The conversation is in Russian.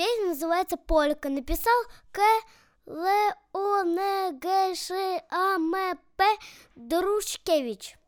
Песня называется «Полька». Написал К. Л. О. Н. Г. Ш. А. М. П. Дружкевич.